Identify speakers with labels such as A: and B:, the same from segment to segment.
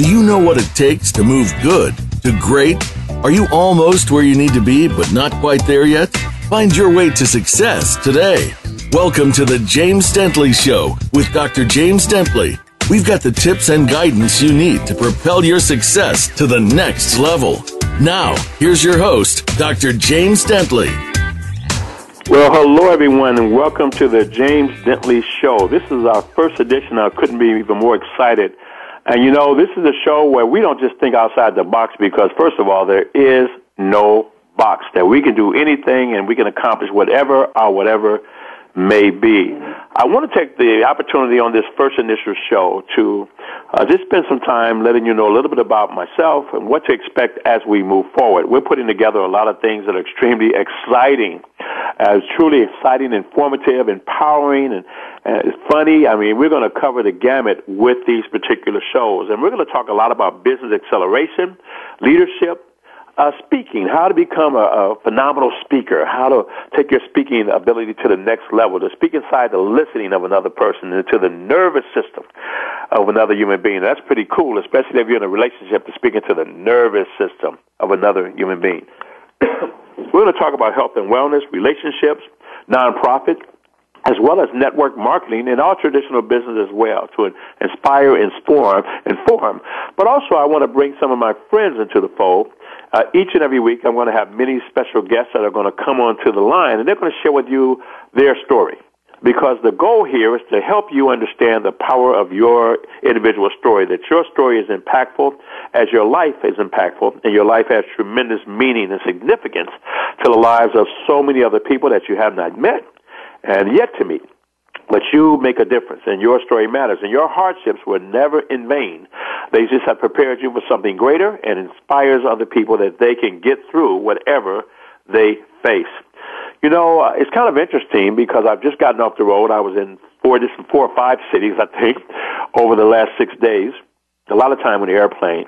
A: Do you know what it takes to move good to great? Are you almost where you need to be, but not quite there yet? Find your way to success today. Welcome to the James Dentley Show with Dr. James Dentley. We've got the tips and guidance you need to propel your success to the next level. Now, here's your host, Dr. James Dentley.
B: Well, hello everyone, and welcome to the James Dentley Show. This is our first edition. I couldn't be even more excited. And you know, this is a show where we don't just think outside the box because, first of all, there is no box that we can do anything and we can accomplish whatever or whatever may be. I want to take the opportunity on this first initial show to uh, just spend some time letting you know a little bit about myself and what to expect as we move forward. We're putting together a lot of things that are extremely exciting, uh, truly exciting, informative, empowering, and, and funny. I mean, we're going to cover the gamut with these particular shows, and we're going to talk a lot about business acceleration, leadership, uh, speaking, how to become a, a phenomenal speaker, how to take your speaking ability to the next level, to speak inside the listening of another person, into the nervous system of another human being. That's pretty cool, especially if you're in a relationship to speak into the nervous system of another human being. We're going to talk about health and wellness, relationships, nonprofit, as well as network marketing and all traditional business as well to inspire, inform, inform. But also, I want to bring some of my friends into the fold uh, each and every week, I'm going to have many special guests that are going to come onto the line, and they're going to share with you their story. Because the goal here is to help you understand the power of your individual story, that your story is impactful as your life is impactful, and your life has tremendous meaning and significance to the lives of so many other people that you have not met and yet to meet. But you make a difference, and your story matters, and your hardships were never in vain. They just have prepared you for something greater and inspires other people that they can get through whatever they face. You know, uh, it's kind of interesting because I've just gotten off the road. I was in four, different, four or five cities, I think, over the last six days. A lot of time on the airplane.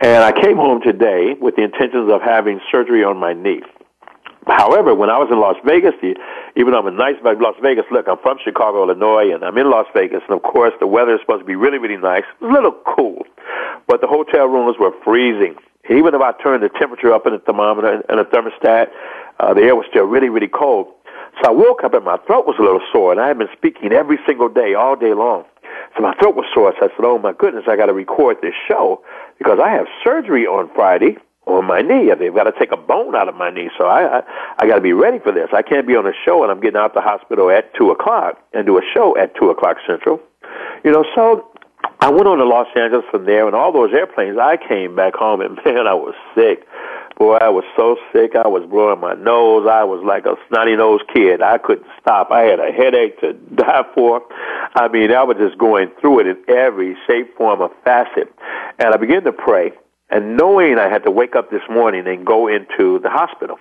B: And I came home today with the intentions of having surgery on my knee. However, when I was in Las Vegas, the, even though I'm in nice Las Vegas, look, I'm from Chicago, Illinois, and I'm in Las Vegas, and of course the weather is supposed to be really, really nice. A little cool, but the hotel rooms were freezing. Even if I turned the temperature up in the thermometer and the thermostat, uh, the air was still really, really cold. So I woke up and my throat was a little sore, and I had been speaking every single day, all day long. So my throat was sore. So I said, "Oh my goodness, I got to record this show because I have surgery on Friday." On my knee. They've got to take a bone out of my knee, so I I, I got to be ready for this. I can't be on a show and I'm getting out the hospital at two o'clock and do a show at two o'clock central. You know, so I went on to Los Angeles from there, and all those airplanes. I came back home, and man, I was sick. Boy, I was so sick. I was blowing my nose. I was like a snotty nosed kid. I couldn't stop. I had a headache to die for. I mean, I was just going through it in every shape, form, or facet. And I began to pray and knowing I had to wake up this morning and go into the hospital.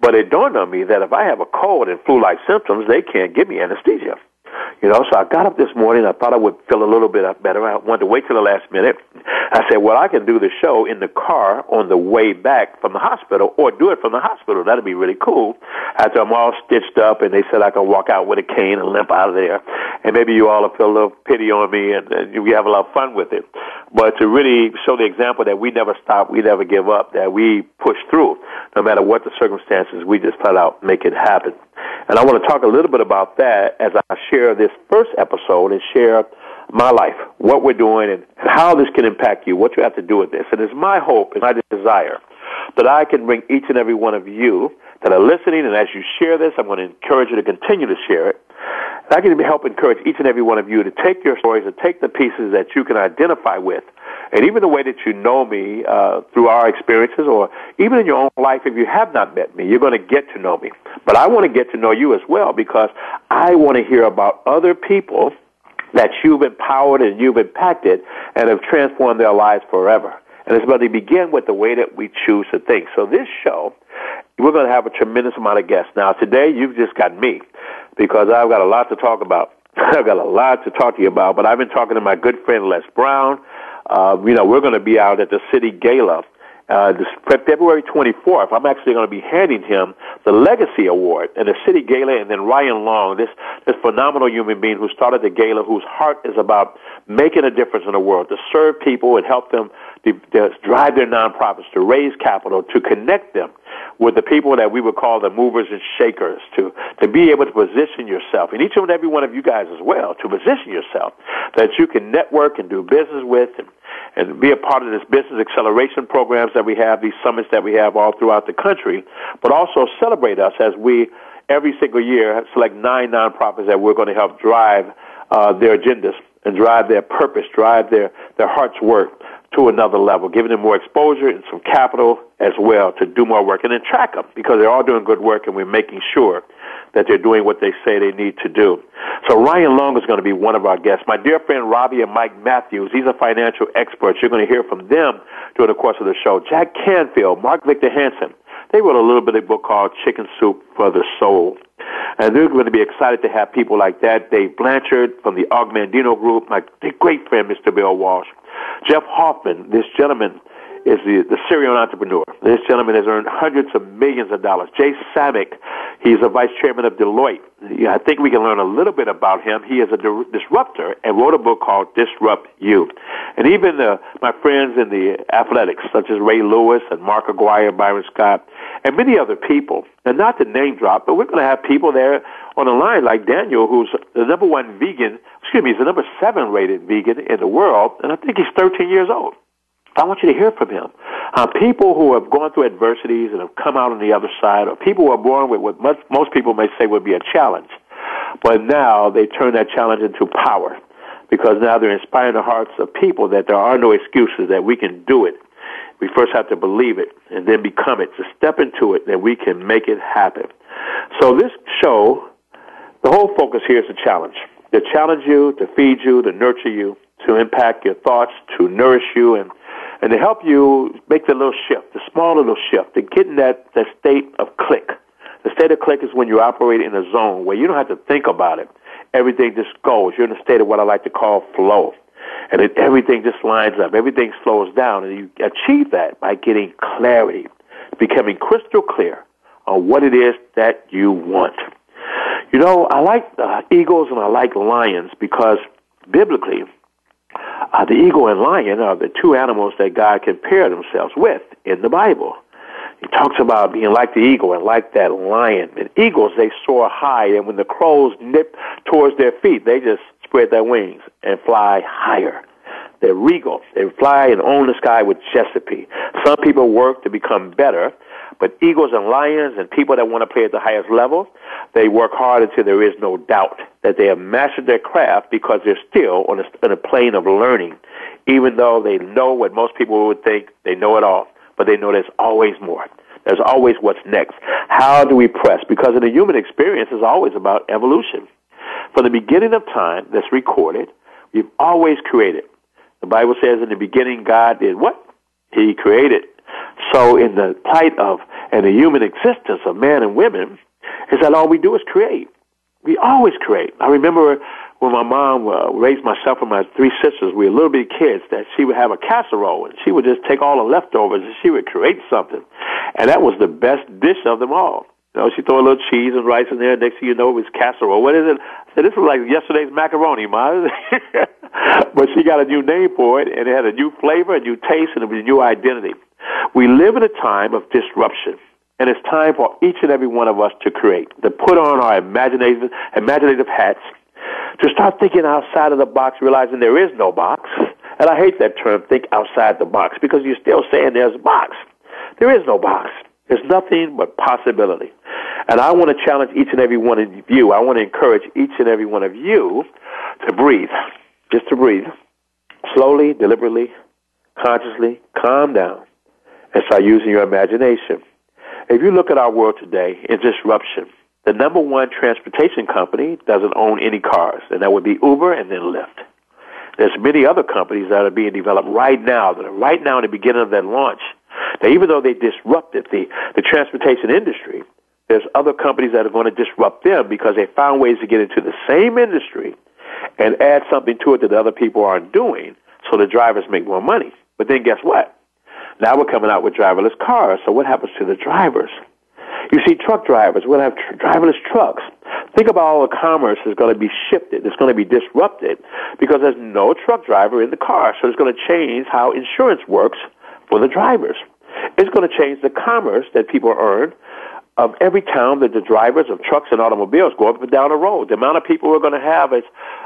B: But it dawned on me that if I have a cold and flu-like symptoms, they can't give me anesthesia. You know, so I got up this morning. I thought I would feel a little bit better. I wanted to wait till the last minute. I said, well, I can do the show in the car on the way back from the hospital or do it from the hospital. That'd be really cool. After I'm all stitched up and they said I can walk out with a cane and limp out of there. And maybe you all feel a little pity on me and, and we have a lot of fun with it. But to really show the example that we never stop, we never give up, that we push through no matter what the circumstances, we just flat out make it happen. And I want to talk a little bit about that as I share this first episode and share my life, what we're doing, and how this can impact you, what you have to do with this. And it's my hope and my desire that I can bring each and every one of you that are listening, and as you share this, I'm going to encourage you to continue to share it. I can help encourage each and every one of you to take your stories and take the pieces that you can identify with and even the way that you know me uh, through our experiences, or even in your own life, if you have not met me, you're going to get to know me. But I want to get to know you as well because I want to hear about other people that you've empowered and you've impacted and have transformed their lives forever. And it's going to begin with the way that we choose to think. So this show, we're going to have a tremendous amount of guests. Now today, you've just got me because I've got a lot to talk about. I've got a lot to talk to you about, but I've been talking to my good friend Les Brown. Uh, you know, we're going to be out at the City Gala uh, February 24th, I'm actually going to be handing him the Legacy Award and the City Gala, and then Ryan Long, this this phenomenal human being who started the gala, whose heart is about making a difference in the world, to serve people and help them to, to drive their nonprofits, to raise capital, to connect them with the people that we would call the movers and shakers, to, to be able to position yourself, and each and every one of you guys as well, to position yourself that you can network and do business with and, and be a part of this business acceleration programs that we have, these summits that we have all throughout the country, but also celebrate us as we every single year select nine nonprofits that we're going to help drive uh, their agendas and drive their purpose, drive their, their heart's work to another level, giving them more exposure and some capital as well to do more work and then track them because they're all doing good work and we're making sure that they're doing what they say they need to do. So Ryan Long is going to be one of our guests. My dear friend Robbie and Mike Matthews, these are financial experts. You're going to hear from them during the course of the show. Jack Canfield, Mark Victor Hansen. They wrote a little bit of a book called Chicken Soup for the Soul. And they're going to be excited to have people like that. Dave Blanchard from the Og Mandino Group, my great friend, Mr. Bill Walsh. Jeff Hoffman, this gentleman is the, the serial entrepreneur. This gentleman has earned hundreds of millions of dollars. Jay Samit, he's a vice chairman of Deloitte. I think we can learn a little bit about him. He is a disruptor and wrote a book called Disrupt You. And even uh, my friends in the athletics, such as Ray Lewis and Mark Aguirre, Byron Scott, and many other people. And not to name drop, but we're going to have people there on the line like Daniel, who's the number one vegan, excuse me, he's the number seven rated vegan in the world, and I think he's 13 years old. I want you to hear from him. Uh, people who have gone through adversities and have come out on the other side, or people who are born with what most, most people may say would be a challenge, but now they turn that challenge into power because now they're inspiring the hearts of people that there are no excuses, that we can do it. We first have to believe it and then become it, to step into it, that we can make it happen. So this show, the whole focus here is a challenge. To challenge you, to feed you, to nurture you, to impact your thoughts, to nourish you, and and to help you make the little shift, the small little shift, to get in that, that state of click. The state of click is when you operate in a zone where you don't have to think about it. Everything just goes. You're in a state of what I like to call flow. And it, everything just lines up. Everything slows down. And you achieve that by getting clarity, becoming crystal clear on what it is that you want. You know, I like uh, eagles and I like lions because biblically, uh, the eagle and lion are the two animals that God compared themselves with in the Bible. He talks about being like the eagle and like that lion. And eagles, they soar high, and when the crows nip towards their feet, they just spread their wings and fly higher. They're regal. They fly and own the sky with Chesapeake. Some people work to become better, but eagles and lions and people that want to play at the highest level, they work hard until there is no doubt that they have mastered their craft because they're still on a, on a plane of learning, even though they know what most people would think they know it all, but they know there's always more. There's always what's next. How do we press? Because in the human experience is always about evolution. From the beginning of time that's recorded, we've always created. The Bible says in the beginning God did what? He created. So in the plight of and the human existence of men and women, is that all we do is create. We always create. I remember when my mom uh, raised myself and my three sisters, we were little bitty kids, that she would have a casserole and she would just take all the leftovers and she would create something. And that was the best dish of them all. You know, she throw a little cheese and rice in there. Next thing you know, it was casserole. What is it? I said, this was like yesterday's macaroni, Ma. but she got a new name for it, and it had a new flavor, a new taste, and a new identity. We live in a time of disruption. And it's time for each and every one of us to create, to put on our imaginative, imaginative hats, to start thinking outside of the box, realizing there is no box. And I hate that term, think outside the box, because you're still saying there's a box. There is no box. There's nothing but possibility. And I want to challenge each and every one of you. I want to encourage each and every one of you to breathe. Just to breathe. Slowly, deliberately, consciously, calm down and start using your imagination. If you look at our world today, it's disruption. The number one transportation company doesn't own any cars, and that would be Uber and then Lyft. There's many other companies that are being developed right now, that are right now in the beginning of their launch. Now, even though they disrupted the, the transportation industry, there's other companies that are going to disrupt them because they found ways to get into the same industry and add something to it that other people aren't doing so the drivers make more money. But then guess what? Now we're coming out with driverless cars. So what happens to the drivers? You see truck drivers. We'll have tr- driverless trucks. Think about all the commerce is going to be shifted. It's going to be disrupted because there's no truck driver in the car. So it's going to change how insurance works for the drivers. It's going to change the commerce that people earn of every town that the drivers of trucks and automobiles go up and down the road. The amount of people we're going to have as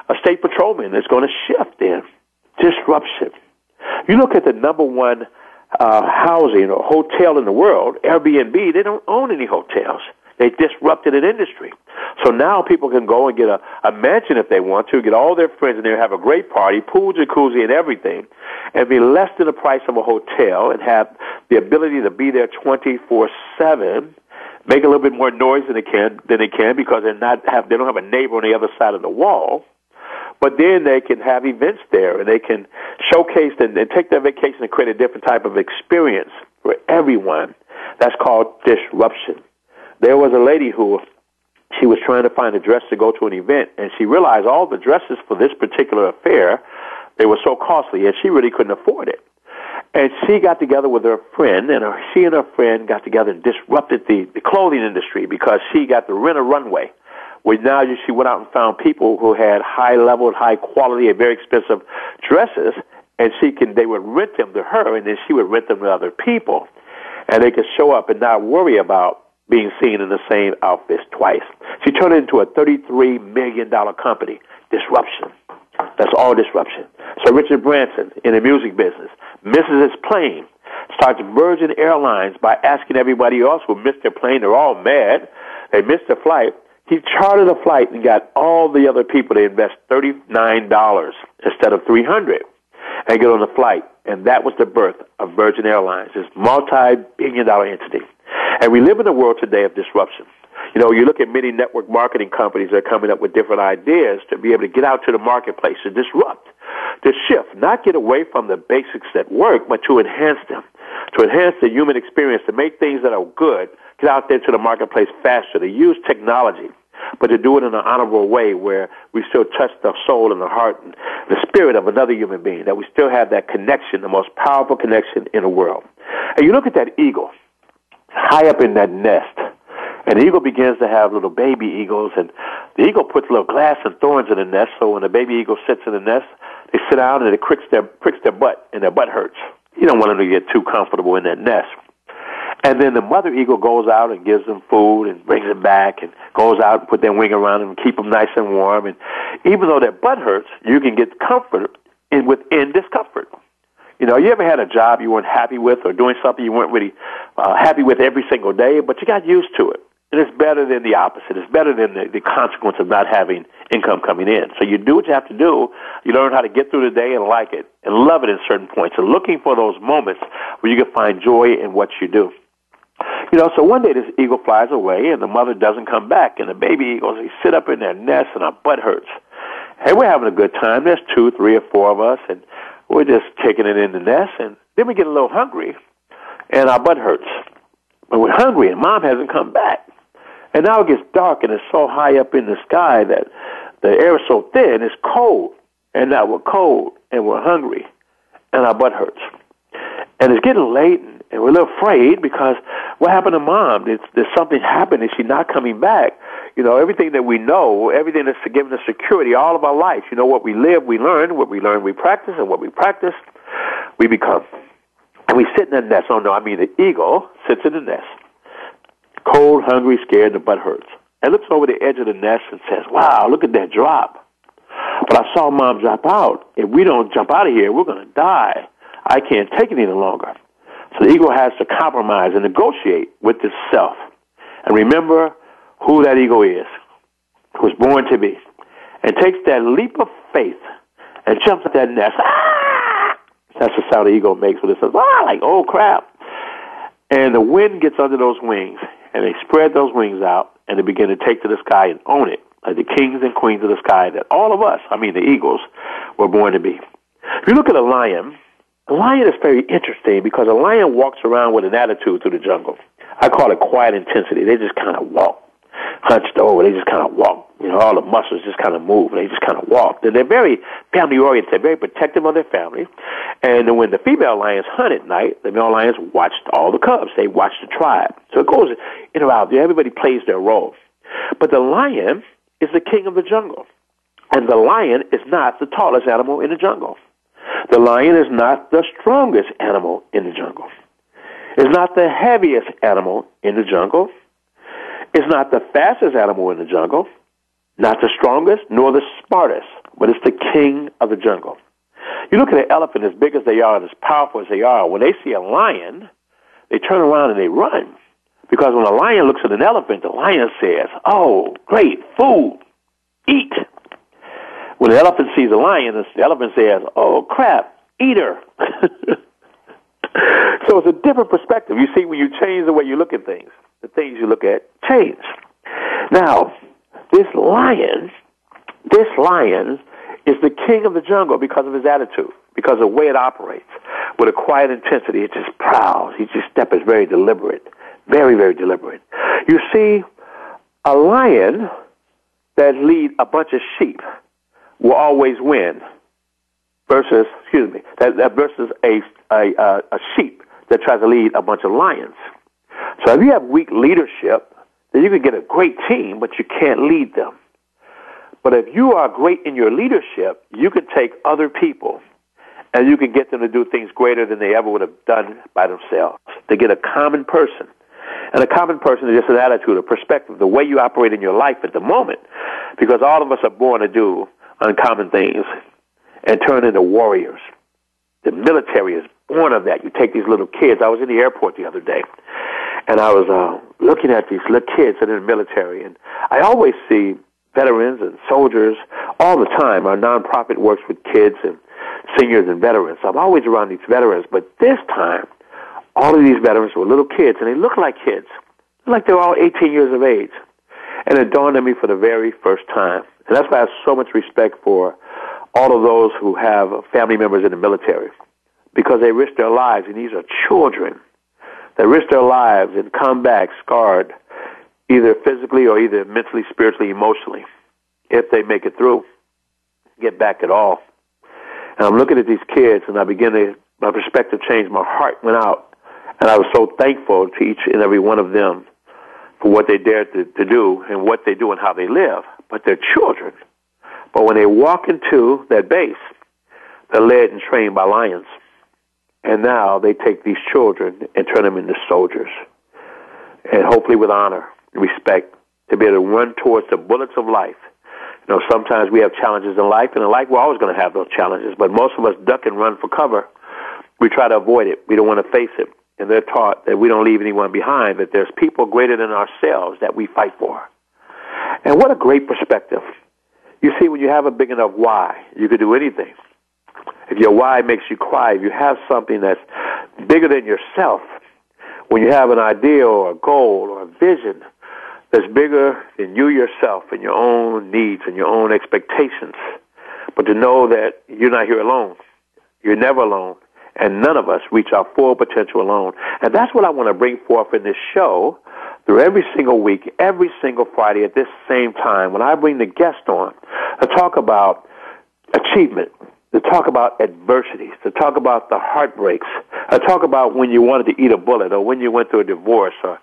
B: a state patrolman is going to shift in. Disruption. You look at the number one uh, housing or hotel in the world, Airbnb, they don't own any hotels. They disrupted an industry. So now people can go and get a, a mansion if they want to, get all their friends in there, have a great party, pool, jacuzzi, and everything, and be less than the price of a hotel and have the ability to be there 24-7, make a little bit more noise than they can, than they can because they're not have, they don't have a neighbor on the other side of the wall. But then they can have events there and they can showcase and, and take their vacation and create a different type of experience for everyone. That's called disruption. There was a lady who she was trying to find a dress to go to an event and she realized all the dresses for this particular affair they were so costly and she really couldn't afford it. And she got together with her friend, and her, she and her friend got together and disrupted the, the clothing industry because she got to rent a runway. Where now she went out and found people who had high level, high quality, and very expensive dresses, and she can they would rent them to her, and then she would rent them to other people, and they could show up and not worry about being seen in the same outfits twice. She turned it into a $33 million company. Disruption. That's all disruption. So Richard Branson in the music business misses his plane, starts Virgin Airlines by asking everybody else who missed their plane, they're all mad, they missed their flight. He chartered a flight and got all the other people to invest $39 instead of 300 and get on the flight. And that was the birth of Virgin Airlines, this multi-billion dollar entity. And we live in a world today of disruption. You know, you look at many network marketing companies that are coming up with different ideas to be able to get out to the marketplace to disrupt, to shift, not get away from the basics that work, but to enhance them, to enhance the human experience, to make things that are good, get out there to the marketplace faster, to use technology, but to do it in an honorable way where we still touch the soul and the heart and the spirit of another human being, that we still have that connection, the most powerful connection in the world. And you look at that eagle, high up in that nest, and the eagle begins to have little baby eagles, and the eagle puts little glass and thorns in the nest, so when the baby eagle sits in the nest, they sit down and it pricks their, pricks their butt, and their butt hurts. You don't want them to get too comfortable in that nest. And then the mother eagle goes out and gives them food and brings them back and goes out and put their wing around them and keep them nice and warm. And even though their butt hurts, you can get comfort in within discomfort. You know, you ever had a job you weren't happy with or doing something you weren't really uh, happy with every single day, but you got used to it. And it's better than the opposite. It's better than the, the consequence of not having income coming in. So you do what you have to do. You learn how to get through the day and like it and love it in certain points. And looking for those moments where you can find joy in what you do. You know, so one day this eagle flies away and the mother doesn't come back and the baby eagles, they sit up in their nest and our butt hurts. Hey, we're having a good time. There's two, three, or four of us and we're just kicking it in the nest and then we get a little hungry and our butt hurts. But we're hungry and mom hasn't come back. And now it gets dark and it's so high up in the sky that the air is so thin, it's cold. And now we're cold and we're hungry and our butt hurts. And it's getting late and we're a little afraid because what happened to mom? Did, did something happen? Is she not coming back? You know, everything that we know, everything that's given us security all of our life. You know, what we live, we learn. What we learn, we practice. And what we practice, we become. And we sit in the nest. Oh, no, I mean the eagle sits in the nest cold, hungry, scared, and the butt hurts. And looks over the edge of the nest and says, wow, look at that drop. But I saw mom drop out. If we don't jump out of here, we're going to die. I can't take it any longer. So the ego has to compromise and negotiate with itself. And remember who that ego is, who was born to be, and takes that leap of faith and jumps at that nest. Ah! That's the sound the eagle makes when it says, ah, like, oh crap. And the wind gets under those wings, and they spread those wings out and they begin to take to the sky and own it, like the kings and queens of the sky that all of us, I mean the eagles, were born to be. If you look at a lion, a lion is very interesting because a lion walks around with an attitude through the jungle. I call it quiet intensity. They just kind of walk, hunched over. They just kind of walk, You know, all the muscles just kind of move. They just kind of walk. And they're very family oriented. They're very protective of their family. And when the female lions hunt at night, the male lions watch all the cubs. They watch the tribe. So it goes in and out. Everybody plays their role. But the lion is the king of the jungle. And the lion is not the tallest animal in the jungle. The lion is not the strongest animal in the jungle. It's not the heaviest animal in the jungle. It's not the fastest animal in the jungle, not the strongest, nor the smartest, but it's the king of the jungle. You look at an elephant, as big as they are and as powerful as they are, when they see a lion, they turn around and they run. Because when a lion looks at an elephant, the lion says, Oh, great, food, eat. When the elephant sees a lion, the elephant says, Oh, crap, eater. so it's a different perspective. You see, when you change the way you look at things, the things you look at change. Now, this lion, this lion is the king of the jungle because of his attitude, because of the way it operates. With a quiet intensity, it just prowls. Each step is very deliberate, very, very deliberate. You see, a lion that lead a bunch of sheep will always win versus, excuse me, that, that versus a, a, a sheep that tries to lead a bunch of lions. So if you have weak leadership, then you can get a great team, but you can't lead them. But if you are great in your leadership, you can take other people and you can get them to do things greater than they ever would have done by themselves. To get a common person. And a common person is just an attitude, a perspective, the way you operate in your life at the moment. Because all of us are born to do uncommon things and turn into warriors. The military is born of that. You take these little kids. I was in the airport the other day, and I was uh, looking at these little kids that are in the military, and I always see veterans and soldiers all the time. Our nonprofit works with kids and seniors and veterans. I'm always around these veterans, but this time, all of these veterans were little kids, and they look like kids, like they're all 18 years of age. And it dawned on me for the very first time, and that's why I have so much respect for all of those who have family members in the military because they risk their lives, and these are children that risk their lives and come back scarred, either physically or either mentally, spiritually, emotionally, if they make it through, get back at all. And I'm looking at these kids, and I begin to, my perspective changed. My heart went out, and I was so thankful to each and every one of them for what they dared to, to do and what they do and how they live. But they're children. But when they walk into that base, they're led and trained by lions. And now they take these children and turn them into soldiers. And hopefully with honor, and respect, to be able to run towards the bullets of life. You know, sometimes we have challenges in life, and in life we're always going to have those challenges, but most of us duck and run for cover. We try to avoid it. We don't want to face it. And they're taught that we don't leave anyone behind, that there's people greater than ourselves that we fight for. And what a great perspective. You see, when you have a big enough why, you could do anything. If your why makes you cry, if you have something that's bigger than yourself, when you have an idea or a goal or a vision that's bigger than you yourself and your own needs and your own expectations, but to know that you're not here alone. You're never alone. And none of us reach our full potential alone. And that's what I want to bring forth in this show through every single week, every single Friday at this same time, when I bring the guest on to talk about achievement, to talk about adversities, to talk about the heartbreaks, to talk about when you wanted to eat a bullet, or when you went through a divorce, or,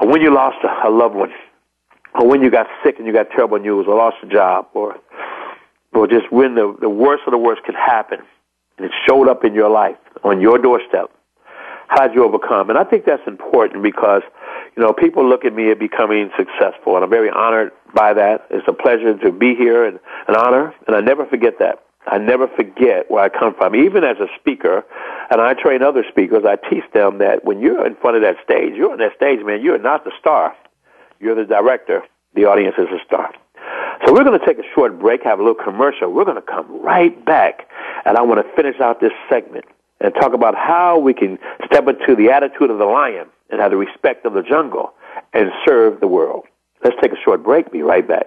B: or when you lost a, a loved one, or when you got sick and you got terrible news, or lost a job, or or just when the, the worst of the worst could happen, and it showed up in your life on your doorstep. How'd you overcome? And I think that's important because, you know, people look at me at becoming successful, and I'm very honored by that. It's a pleasure to be here and an honor, and I never forget that. I never forget where I come from. Even as a speaker, and I train other speakers, I teach them that when you're in front of that stage, you're on that stage, man, you're not the star. You're the director. The audience is the star. So we're going to take a short break, have a little commercial. We're going to come right back, and I want to finish out this segment and talk about how we can step into the attitude of the lion and have the respect of the jungle and serve the world. Let's take a short break. Be right back.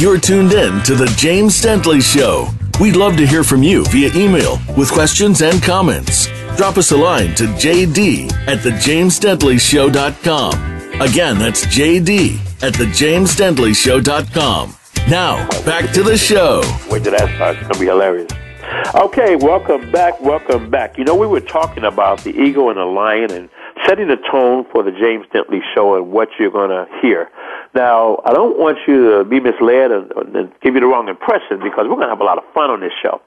A: You're tuned in to The James Dentley Show. We'd love to hear from you via email with questions and comments. Drop us a line to jd at thejamesdentleyshow.com. Again, that's jd at thejamesdentleyshow.com. Now, back to the show.
B: Wait till that starts. It's going to be hilarious. Okay, welcome back. Welcome back. You know, we were talking about the eagle and the lion and setting the tone for the James Dentley show and what you're going to hear. Now, I don't want you to be misled and, and give you the wrong impression because we're going to have a lot of fun on this show.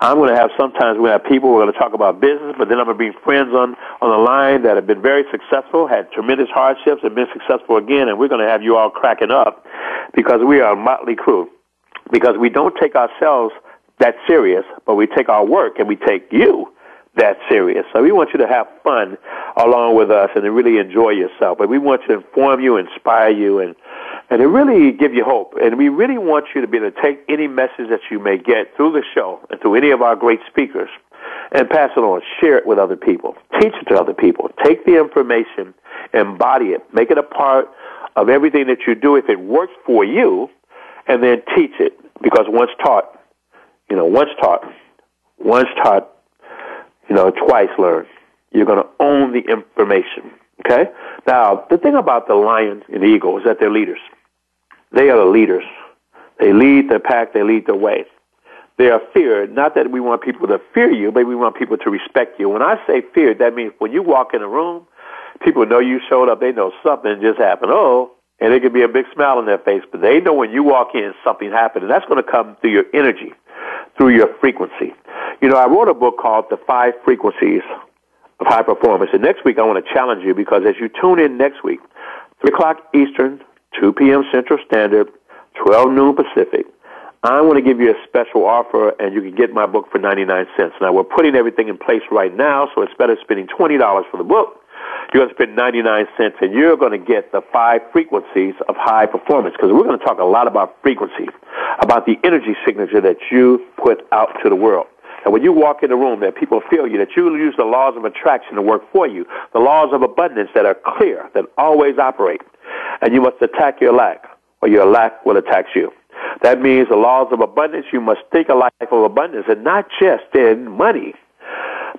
B: I'm going to have sometimes we have people we're going to talk about business, but then I'm going to bring friends on on the line that have been very successful, had tremendous hardships, and been successful again, and we're going to have you all cracking up because we are a motley crew. Because we don't take ourselves that serious, but we take our work and we take you that serious. So we want you to have fun along with us and to really enjoy yourself. But we want to inform you, inspire you, and and to really give you hope. And we really want you to be able to take any message that you may get through the show and through any of our great speakers and pass it on. Share it with other people. Teach it to other people. Take the information, embody it, make it a part of everything that you do if it works for you, and then teach it. Because once taught, you know, once taught, once taught, you know, twice learned. You're going to own the information. Okay? Now, the thing about the lion and the eagle is that they're leaders. They are the leaders. They lead the pack, they lead the way. They are feared. Not that we want people to fear you, but we want people to respect you. When I say feared, that means when you walk in a room, people know you showed up, they know something just happened. Oh, and it could be a big smile on their face, but they know when you walk in, something happened. And that's going to come through your energy, through your frequency. You know, I wrote a book called The Five Frequencies of High Performance. And next week, I want to challenge you because as you tune in next week, 3 o'clock Eastern, 2 p.m. Central Standard, 12 noon Pacific, I want to give you a special offer, and you can get my book for 99 cents. Now, we're putting everything in place right now, so it's better spending $20 for the book. You're going to spend 99 cents, and you're going to get the five frequencies of high performance, because we're going to talk a lot about frequency, about the energy signature that you put out to the world. And when you walk in the room, that people feel you, that you use the laws of attraction to work for you, the laws of abundance that are clear, that always operate. And you must attack your lack, or your lack will attack you. That means the laws of abundance, you must think a life of abundance, and not just in money,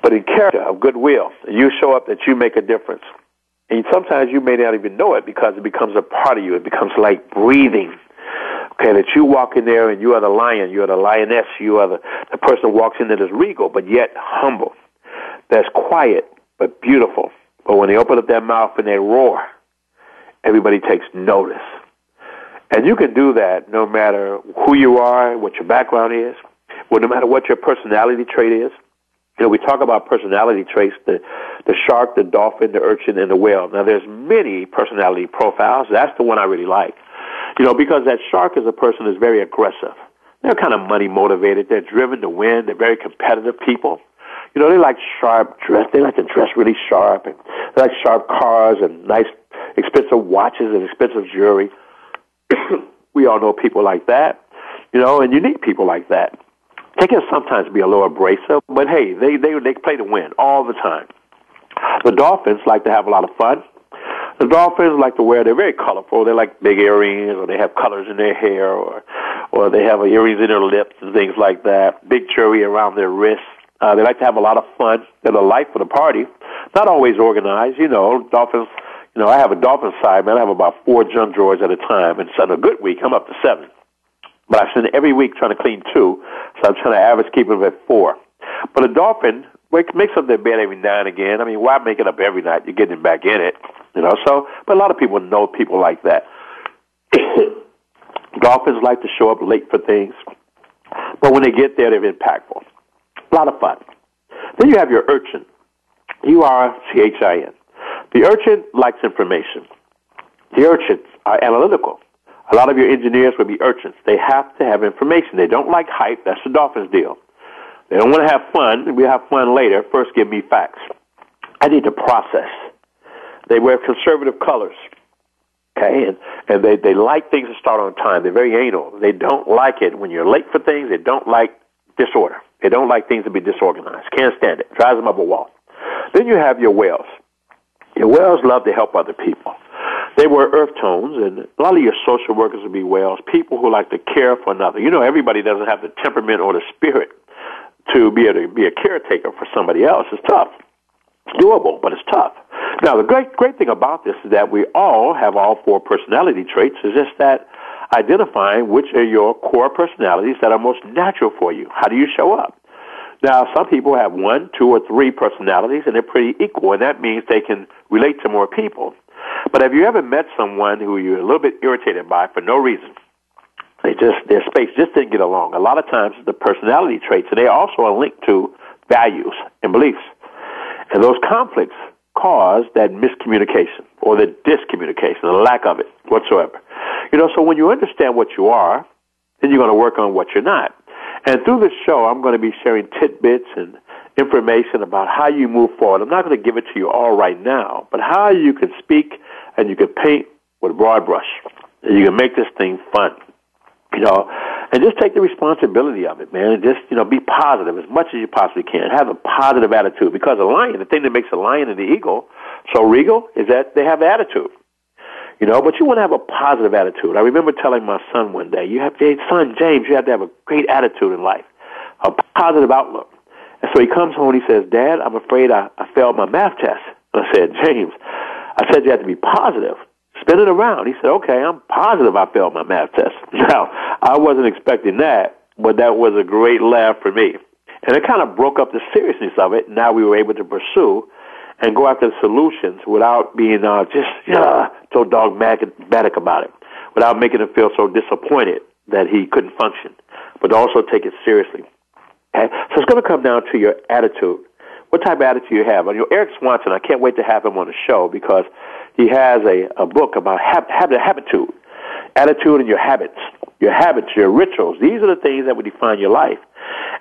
B: but in character, of goodwill. You show up that you make a difference. And sometimes you may not even know it because it becomes a part of you. It becomes like breathing. Okay, that you walk in there and you are the lion, you are the lioness, you are the, the person who walks in that is regal, but yet humble. That's quiet, but beautiful. But when they open up their mouth and they roar, everybody takes notice. And you can do that no matter who you are, what your background is, well, no matter what your personality trait is. You know, we talk about personality traits, the, the shark, the dolphin, the urchin, and the whale. Now, there's many personality profiles. That's the one I really like. You know, because that shark is a person who's very aggressive. They're kind of money motivated. They're driven to win. They're very competitive people. You know, they like sharp dress. They like to dress really sharp. And they like sharp cars and nice, expensive watches and expensive jewelry. we all know people like that. You know, and you need people like that. They can sometimes be a little abrasive, but hey, they they they play to win all the time. The Dolphins like to have a lot of fun. The Dolphins like to wear. They're very colorful. They like big earrings, or they have colors in their hair, or or they have earrings in their lips and things like that. Big jewelry around their wrists. Uh, they like to have a lot of fun. They're the life of the party. Not always organized, you know. Dolphins. You know, I have a dolphin side, man. I have about four junk drawers at a time, and so on a good week, I'm up to seven. But I spend every week trying to clean two, so I'm trying to average keep them at four. But a dolphin wake- makes up their bed every now and again. I mean, why make it up every night? You're getting back in it, you know. So, but a lot of people know people like that. Dolphins like to show up late for things, but when they get there, they're impactful. A lot of fun. Then you have your urchin. U R C H I N. The urchin likes information. The urchins are analytical. A lot of your engineers will be urchins. They have to have information. They don't like hype. That's the Dolphins deal. They don't want to have fun. We have fun later. First, give me facts. I need to process. They wear conservative colors. Okay, and, and they, they like things to start on time. They're very anal. They don't like it when you're late for things. They don't like disorder. They don't like things to be disorganized. Can't stand it. Drives them up a wall. Then you have your whales. Your whales love to help other people. They wear earth tones, and a lot of your social workers will be whales, people who like to care for another. You know, everybody doesn't have the temperament or the spirit to be able to be a caretaker for somebody else. It's tough. It's doable, but it's tough. Now, the great great thing about this is that we all have all four personality traits. It's just that identifying which are your core personalities that are most natural for you. How do you show up? Now, some people have one, two, or three personalities, and they're pretty equal, and that means they can relate to more people. But have you ever met someone who you're a little bit irritated by for no reason? They just their space just didn't get along. A lot of times, the personality traits, and they also are linked to values and beliefs, and those conflicts cause that miscommunication or the discommunication, the lack of it whatsoever. You know, so when you understand what you are, then you're going to work on what you're not. And through this show, I'm going to be sharing tidbits and information about how you move forward. I'm not going to give it to you all right now, but how you can speak and you can paint with a broad brush. And you can make this thing fun. You know, and just take the responsibility of it, man, and just, you know, be positive as much as you possibly can. Have a positive attitude because a lion, the thing that makes a lion and the eagle so regal is that they have attitude. You know, but you want to have a positive attitude. I remember telling my son one day, you have to, son, James, you have to have a great attitude in life, a positive outlook. And so he comes home and he says, Dad, I'm afraid I, I failed my math test. And I said, James, I said you have to be positive. Spin it around. He said, okay, I'm positive I failed my math test. Now, I wasn't expecting that, but that was a great laugh for me. And it kind of broke up the seriousness of it. Now we were able to pursue and go after the solutions without being uh, just uh, so dogmatic about it, without making him feel so disappointed that he couldn't function, but also take it seriously. Okay? So it's going to come down to your attitude. What type of attitude you have? You know, Eric Swanson, I can't wait to have him on the show because he has a, a book about hab- habit, habitude, attitude and your habits, your habits, your rituals. These are the things that would define your life.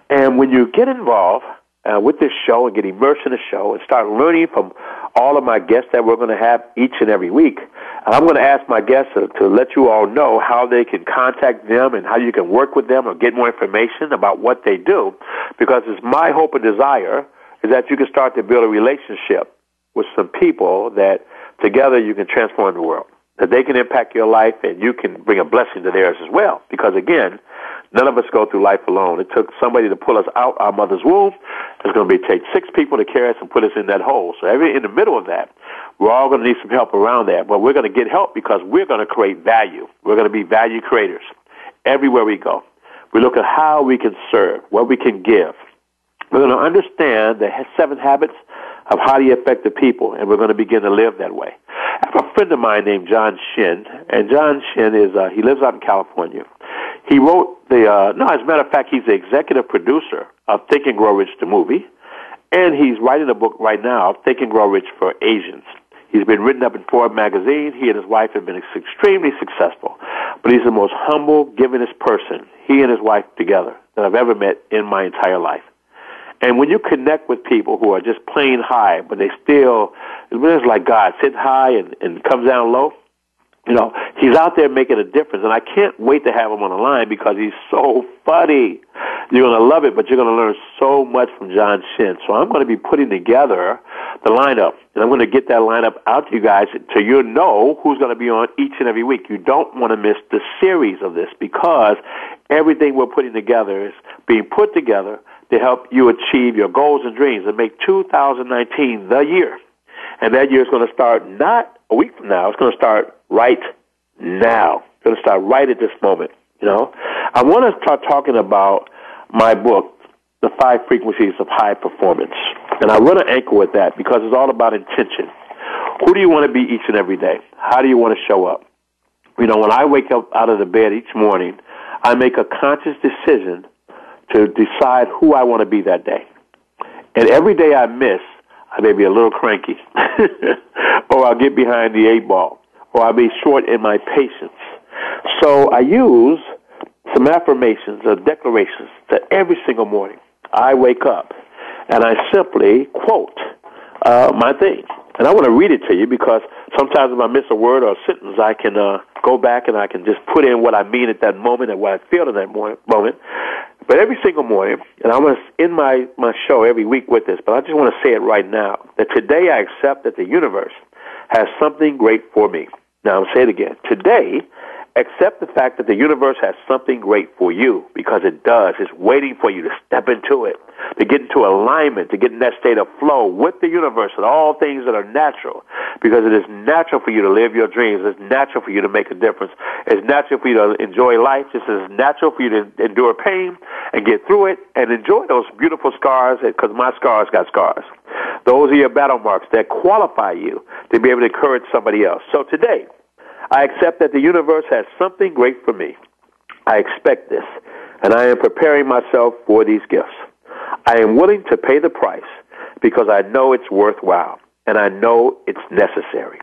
B: And when you get involved uh, with this show and get immersed in the show and start learning from all of my guests that we're going to have each and every week. I'm going to ask my guests to, to let you all know how they can contact them and how you can work with them or get more information about what they do. Because it's my hope and desire is that you can start to build a relationship with some people that together you can transform the world. That they can impact your life and you can bring a blessing to theirs as well. Because again, none of us go through life alone. It took somebody to pull us out our mother's womb. It's going to be take six people to carry us and put us in that hole. So every in the middle of that, we're all going to need some help around that. But we're going to get help because we're going to create value. We're going to be value creators everywhere we go. We look at how we can serve, what we can give. We're going to understand the seven habits of highly effective people, and we're going to begin to live that way. I have a friend of mine named John Shin, and John Shin is uh, he lives out in California. He wrote the uh, no, as a matter of fact, he's the executive producer of Think and Grow Rich, the movie, and he's writing a book right now, Think and Grow Rich for Asians. He's been written up in Forbes magazine. He and his wife have been extremely successful, but he's the most humble, givingest person, he and his wife together, that I've ever met in my entire life. And when you connect with people who are just plain high, but they still, it's like God sits high and, and comes down low. You know, he's out there making a difference, and I can't wait to have him on the line because he's so funny. You're going to love it, but you're going to learn so much from John Shin. So I'm going to be putting together the lineup, and I'm going to get that lineup out to you guys so you know who's going to be on each and every week. You don't want to miss the series of this because everything we're putting together is being put together to help you achieve your goals and dreams and make 2019 the year. And that year is going to start not a week from now. It's going to start right now. It's going to start right at this moment. You know, I want to start talking about my book, The Five Frequencies of High Performance. And I want to anchor with that because it's all about intention. Who do you want to be each and every day? How do you want to show up? You know, when I wake up out of the bed each morning, I make a conscious decision to decide who I want to be that day. And every day I miss, I may be a little cranky, or I'll get behind the eight ball, or I'll be short in my patience. So I use some affirmations or declarations that every single morning I wake up and I simply quote uh, my thing. And I want to read it to you because sometimes if I miss a word or a sentence, I can uh, go back and I can just put in what I mean at that moment and what I feel in that moment. But every single morning, and I'm going to end my, my show every week with this, but I just want to say it right now, that today I accept that the universe has something great for me. Now, I'll say it again. Today, accept the fact that the universe has something great for you because it does. It's waiting for you to step into it, to get into alignment, to get in that state of flow with the universe and all things that are natural because it is natural for you to live your dreams. It's natural for you to make a difference. It's natural for you to enjoy life just as natural for you to endure pain and get through it and enjoy those beautiful scars because my scars got scars. Those are your battle marks that qualify you to be able to encourage somebody else. So today, I accept that the universe has something great for me. I expect this, and I am preparing myself for these gifts. I am willing to pay the price because I know it's worthwhile, and I know it's necessary.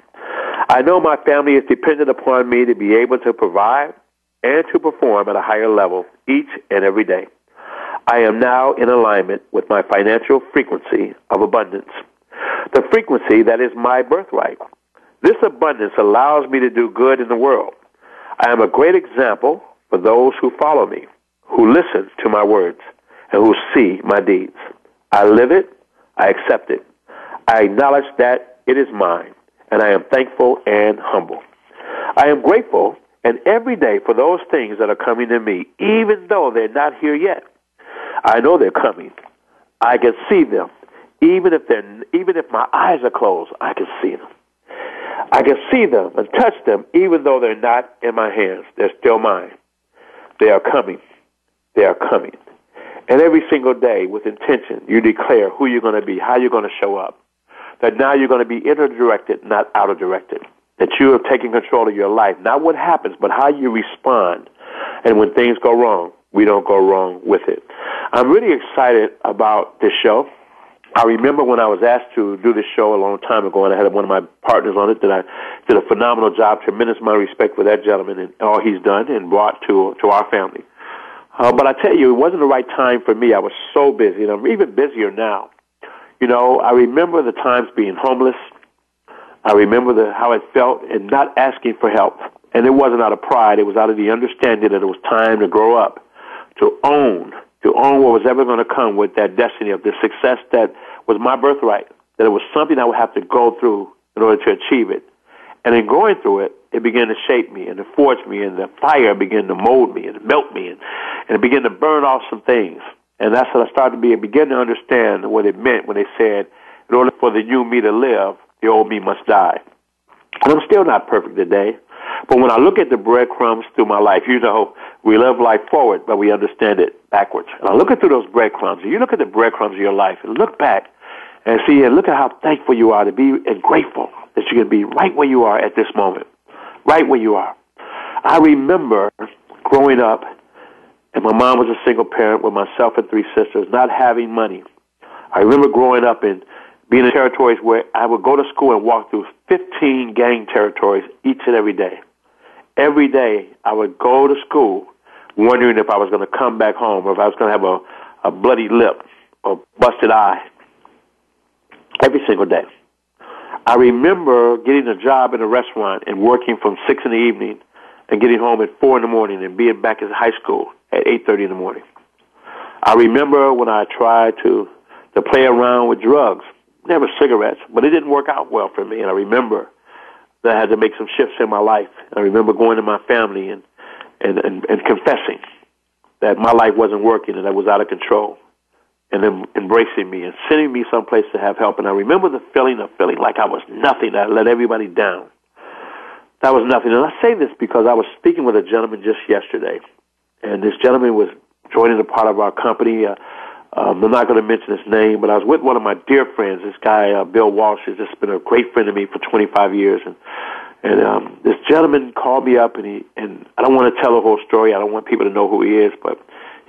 B: I know my family is dependent upon me to be able to provide and to perform at a higher level each and every day. I am now in alignment with my financial frequency of abundance, the frequency that is my birthright. This abundance allows me to do good in the world. I am a great example for those who follow me, who listen to my words, and who see my deeds. I live it, I accept it. I acknowledge that it is mine, and I am thankful and humble. I am grateful and every day for those things that are coming to me, even though they're not here yet. I know they're coming. I can see them. Even if even if my eyes are closed, I can see them. I can see them and touch them even though they're not in my hands. They're still mine. They are coming. They are coming. And every single day, with intention, you declare who you're going to be, how you're going to show up. That now you're going to be inner directed, not outer directed. That you have taken control of your life. Not what happens, but how you respond. And when things go wrong, we don't go wrong with it. I'm really excited about this show. I remember when I was asked to do this show a long time ago, and I had one of my partners on it that I did a phenomenal job. Tremendous of respect for that gentleman and all he's done and brought to to our family. Uh, but I tell you, it wasn't the right time for me. I was so busy, and I'm even busier now. You know, I remember the times being homeless. I remember the, how it felt and not asking for help. And it wasn't out of pride. It was out of the understanding that it was time to grow up, to own, to own what was ever going to come with that destiny of the success that was my birthright, that it was something I would have to go through in order to achieve it. And in going through it, it began to shape me and to forge me, and the fire began to mold me and melt me, and, and it began to burn off some things. And that's what I started to be, begin to understand what it meant when they said, in order for the new me to live, the old me must die. And I'm still not perfect today. But when I look at the breadcrumbs through my life, you know, we live life forward, but we understand it backwards. And I look at through those breadcrumbs, and you look at the breadcrumbs of your life, and look back and see, and look at how thankful you are to be and grateful that you can be right where you are at this moment, right where you are. I remember growing up, and my mom was a single parent with myself and three sisters, not having money. I remember growing up and being in territories where I would go to school and walk through 15 gang territories each and every day. Every day I would go to school wondering if I was going to come back home or if I was going to have a, a bloody lip or busted eye every single day. I remember getting a job in a restaurant and working from 6 in the evening and getting home at 4 in the morning and being back in high school at 8.30 in the morning. I remember when I tried to, to play around with drugs never cigarettes, but it didn't work out well for me. And I remember that I had to make some shifts in my life. I remember going to my family and, and, and, and confessing that my life wasn't working and I was out of control and them embracing me and sending me someplace to have help. And I remember the feeling of feeling like I was nothing. I let everybody down. That was nothing. And I say this because I was speaking with a gentleman just yesterday, and this gentleman was joining a part of our company. Uh, um, I'm not going to mention his name, but I was with one of my dear friends. This guy, uh, Bill Walsh, has just been a great friend to me for 25 years, and and um, this gentleman called me up, and he and I don't want to tell the whole story. I don't want people to know who he is, but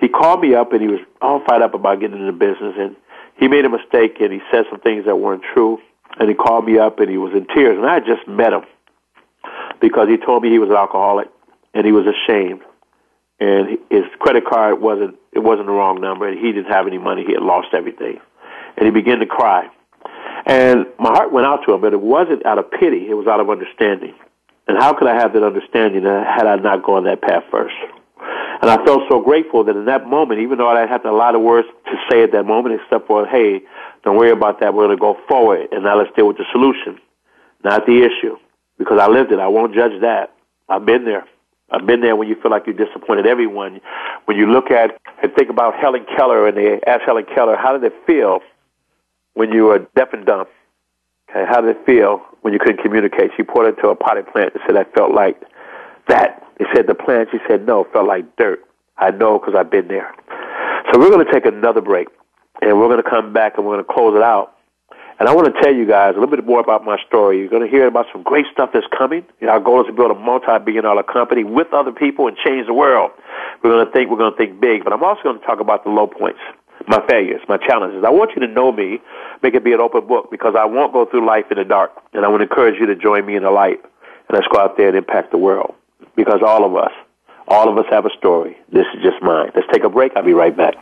B: he called me up, and he was all fired up about getting into business, and he made a mistake, and he said some things that weren't true, and he called me up, and he was in tears, and I just met him because he told me he was an alcoholic, and he was ashamed. And his credit card wasn't it wasn't the wrong number and he didn't have any money. He had lost everything. And he began to cry. And my heart went out to him but it wasn't out of pity. It was out of understanding. And how could i have that understanding had i not gone that path first and i felt so grateful that in that moment even though i had a lot of words to say at that moment except for hey don't worry about that we're going to go forward and now let's deal with the solution not the issue because i lived it i won't judge that i've been there I've been there when you feel like you disappointed everyone. When you look at and think about Helen Keller and they ask Helen Keller, how did it feel when you were deaf and dumb? Okay, how did it feel when you couldn't communicate? She pointed to a potted plant and said, I felt like that. He said, the plant, she said, no, felt like dirt. I know because I've been there. So we're going to take another break and we're going to come back and we're going to close it out and I want to tell you guys a little bit more about my story. You're going to hear about some great stuff that's coming. You know, our goal is to build a multi-billion dollar company with other people and change the world. We're going to think, we're going to think big, but I'm also going to talk about the low points, my failures, my challenges. I want you to know me, make it be an open book because I won't go through life in the dark. And I want to encourage you to join me in the light and let's go out there and impact the world because all of us, all of us have a story. This is just mine. Let's take a break. I'll be right back.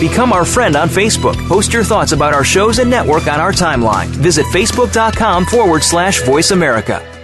C: Become our friend on Facebook. Post your thoughts about our shows and network on our timeline. Visit facebook.com forward slash voice America.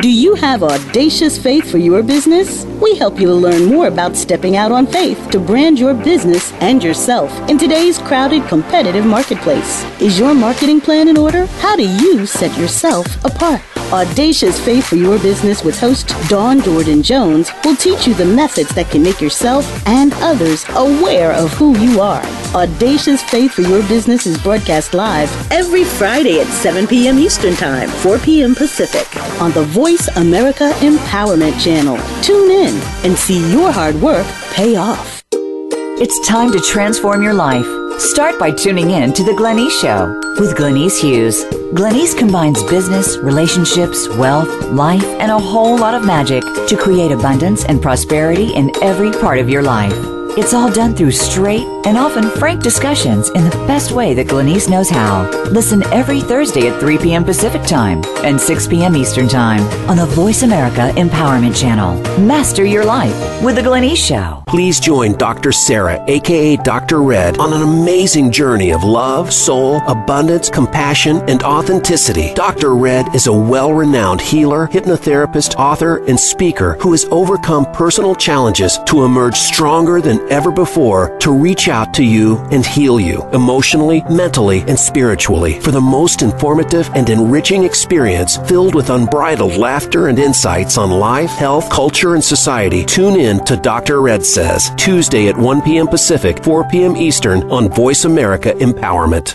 D: Do you have audacious faith for your business? We help you to learn more about stepping out on faith to brand your business and yourself in today's crowded, competitive marketplace. Is your marketing plan in order? How do you set yourself apart? Audacious Faith for Your Business with host Dawn Jordan Jones will teach you the methods that can make yourself and others aware of who you are. Audacious Faith for Your Business is broadcast live every Friday at 7 p.m. Eastern Time, 4 p.m. Pacific on the Voice America Empowerment Channel. Tune in and see your hard work pay off.
E: It's time to transform your life. Start by tuning in to The Glenyce Show with Glenyce Hughes. Glenyce combines business, relationships, wealth, life, and a whole lot of magic to create abundance and prosperity in every part of your life. It's all done through straight and often frank discussions in the best way that Glenyce knows how. Listen every Thursday at 3 p.m. Pacific Time and 6 p.m. Eastern Time on the Voice America Empowerment Channel. Master your life with The Glenyce Show.
F: Please join Dr. Sarah, aka Dr. Red, on an amazing journey of love, soul, abundance, compassion, and authenticity. Dr. Red is a well renowned healer, hypnotherapist, author, and speaker who has overcome personal challenges to emerge stronger than ever before to reach out to you and heal you emotionally, mentally, and spiritually for the most informative and enriching experience filled with unbridled laughter and insights on life, health, culture, and society. Tune in to Dr. Red Says, Tuesday at 1 p.m. Pacific, 4 p.m. Eastern on Voice America Empowerment.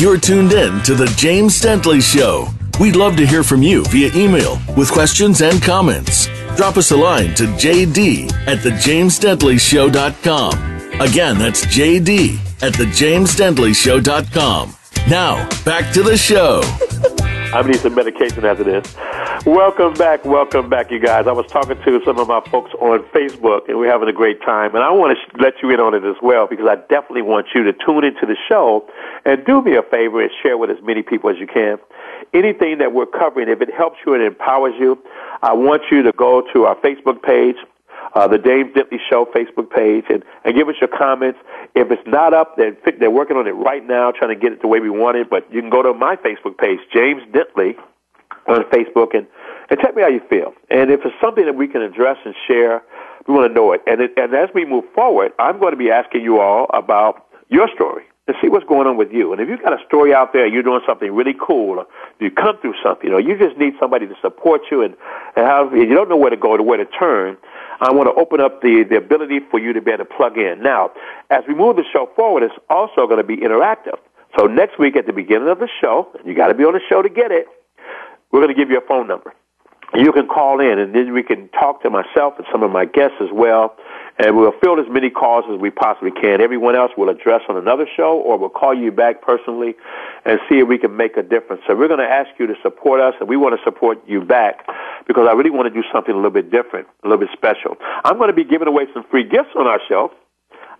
A: You're tuned in to The James Dentley Show. We'd love to hear from you via email with questions and comments. Drop us a line to jd at thejamesdentleyshow.com. Again, that's jd at thejamesdentleyshow.com. Now, back to the show.
B: I need some medication after this. Welcome back, welcome back, you guys. I was talking to some of my folks on Facebook, and we're having a great time. And I want to let you in on it as well because I definitely want you to tune into the show and do me a favor and share with as many people as you can. Anything that we're covering, if it helps you and empowers you, I want you to go to our Facebook page, uh, the James Dentley Show Facebook page, and, and give us your comments. If it's not up, they're, they're working on it right now, trying to get it the way we want it. But you can go to my Facebook page, James Dentley, on Facebook, and, and tell me how you feel. And if it's something that we can address and share, we want to know it. And, it, and as we move forward, I'm going to be asking you all about your story and see what's going on with you. And if you've got a story out there, you're doing something really cool, or you come through something, or you just need somebody to support you, and, and how, you don't know where to go to where to turn, I want to open up the, the ability for you to be able to plug in. Now, as we move the show forward, it's also going to be interactive. So next week at the beginning of the show, you got to be on the show to get it. We're going to give you a phone number. You can call in, and then we can talk to myself and some of my guests as well. And we'll field as many calls as we possibly can. Everyone else will address on another show, or we'll call you back personally and see if we can make a difference. So we're going to ask you to support us, and we want to support you back because I really want to do something a little bit different, a little bit special. I'm going to be giving away some free gifts on our show.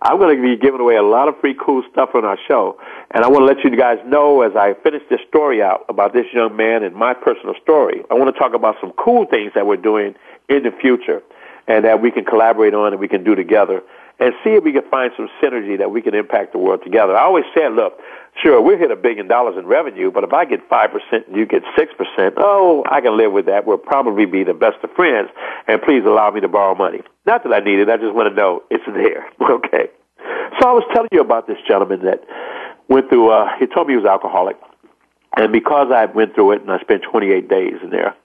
B: I'm going to be giving away a lot of free cool stuff on our show. And I want to let you guys know as I finish this story out about this young man and my personal story, I want to talk about some cool things that we're doing in the future and that we can collaborate on and we can do together and see if we can find some synergy that we can impact the world together. I always said, look, sure, we'll hit a billion dollars in revenue, but if I get 5% and you get 6%, oh, I can live with that. We'll probably be the best of friends, and please allow me to borrow money. Not that I need it, I just want to know it's there. Okay. So I was telling you about this gentleman that went through, uh, he told me he was alcoholic. And because I went through it and I spent 28 days in there,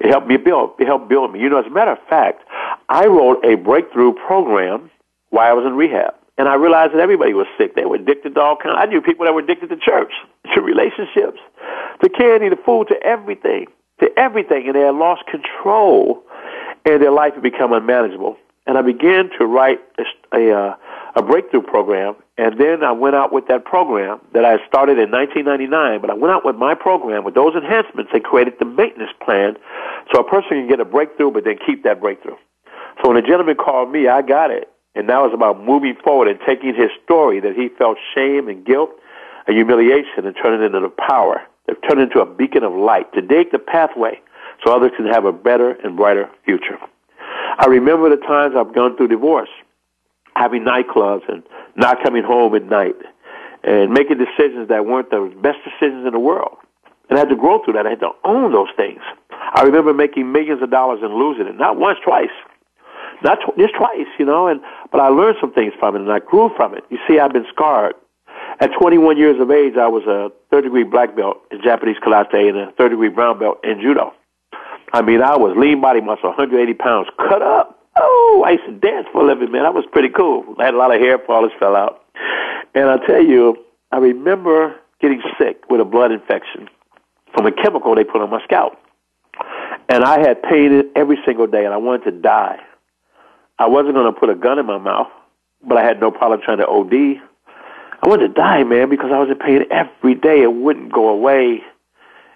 B: it helped me build, it helped build me. You know, as a matter of fact, I wrote a breakthrough program while I was in rehab. And I realized that everybody was sick. They were addicted to all kinds. I knew people that were addicted to church, to relationships, to candy, to food, to everything, to everything. And they had lost control and their life had become unmanageable. And I began to write a, a, uh, a breakthrough program. And then I went out with that program that I started in 1999. But I went out with my program with those enhancements and created the maintenance plan so a person can get a breakthrough but then keep that breakthrough. So when a gentleman called me, I got it. And now it's about moving forward and taking his story that he felt shame and guilt and humiliation and turning it into power, to turn it into a beacon of light, to dig the pathway so others can have a better and brighter future. I remember the times I've gone through divorce, having nightclubs and not coming home at night and making decisions that weren't the best decisions in the world. And I had to grow through that. I had to own those things. I remember making millions of dollars and losing it, not once, twice not tw- just twice, you know, and but I learned some things from it and I grew from it. You see, I've been scarred. At 21 years of age, I was a third degree black belt in Japanese karate and a third degree brown belt in judo. I mean, I was lean body muscle, 180 pounds, cut up. Oh, I used to dance for a living, man. That was pretty cool. I had a lot of hair follicles fell out. And I tell you, I remember getting sick with a blood infection from a chemical they put on my scalp. And I had pain every single day, and I wanted to die. I wasn't going to put a gun in my mouth, but I had no problem trying to OD. I wanted to die, man, because I was in pain every day. It wouldn't go away.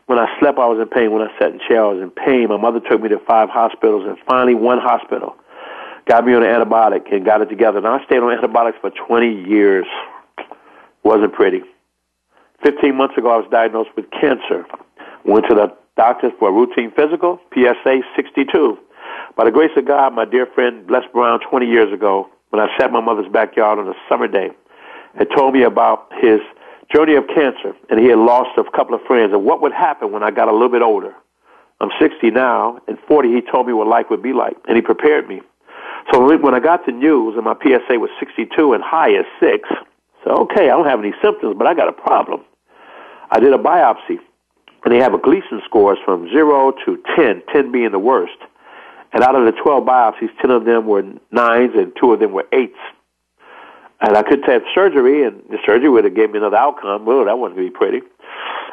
B: When I slept, I was in pain. When I sat in chair, I was in pain. My mother took me to five hospitals, and finally, one hospital got me on an antibiotic and got it together. And I stayed on antibiotics for 20 years. Wasn't pretty. 15 months ago, I was diagnosed with cancer. Went to the doctors for a routine physical, PSA 62. By the grace of God, my dear friend Les Brown, 20 years ago, when I sat in my mother's backyard on a summer day, had told me about his journey of cancer, and he had lost a couple of friends, and what would happen when I got a little bit older. I'm 60 now, and 40, he told me what life would be like, and he prepared me. So when I got the news, and my PSA was 62 and high as 6, so okay, I don't have any symptoms, but I got a problem. I did a biopsy, and they have a Gleason scores from 0 to 10, 10 being the worst. And out of the 12 biopsies, 10 of them were nines and two of them were eights. And I could have surgery, and the surgery would have given me another outcome. Well, that wouldn't be pretty.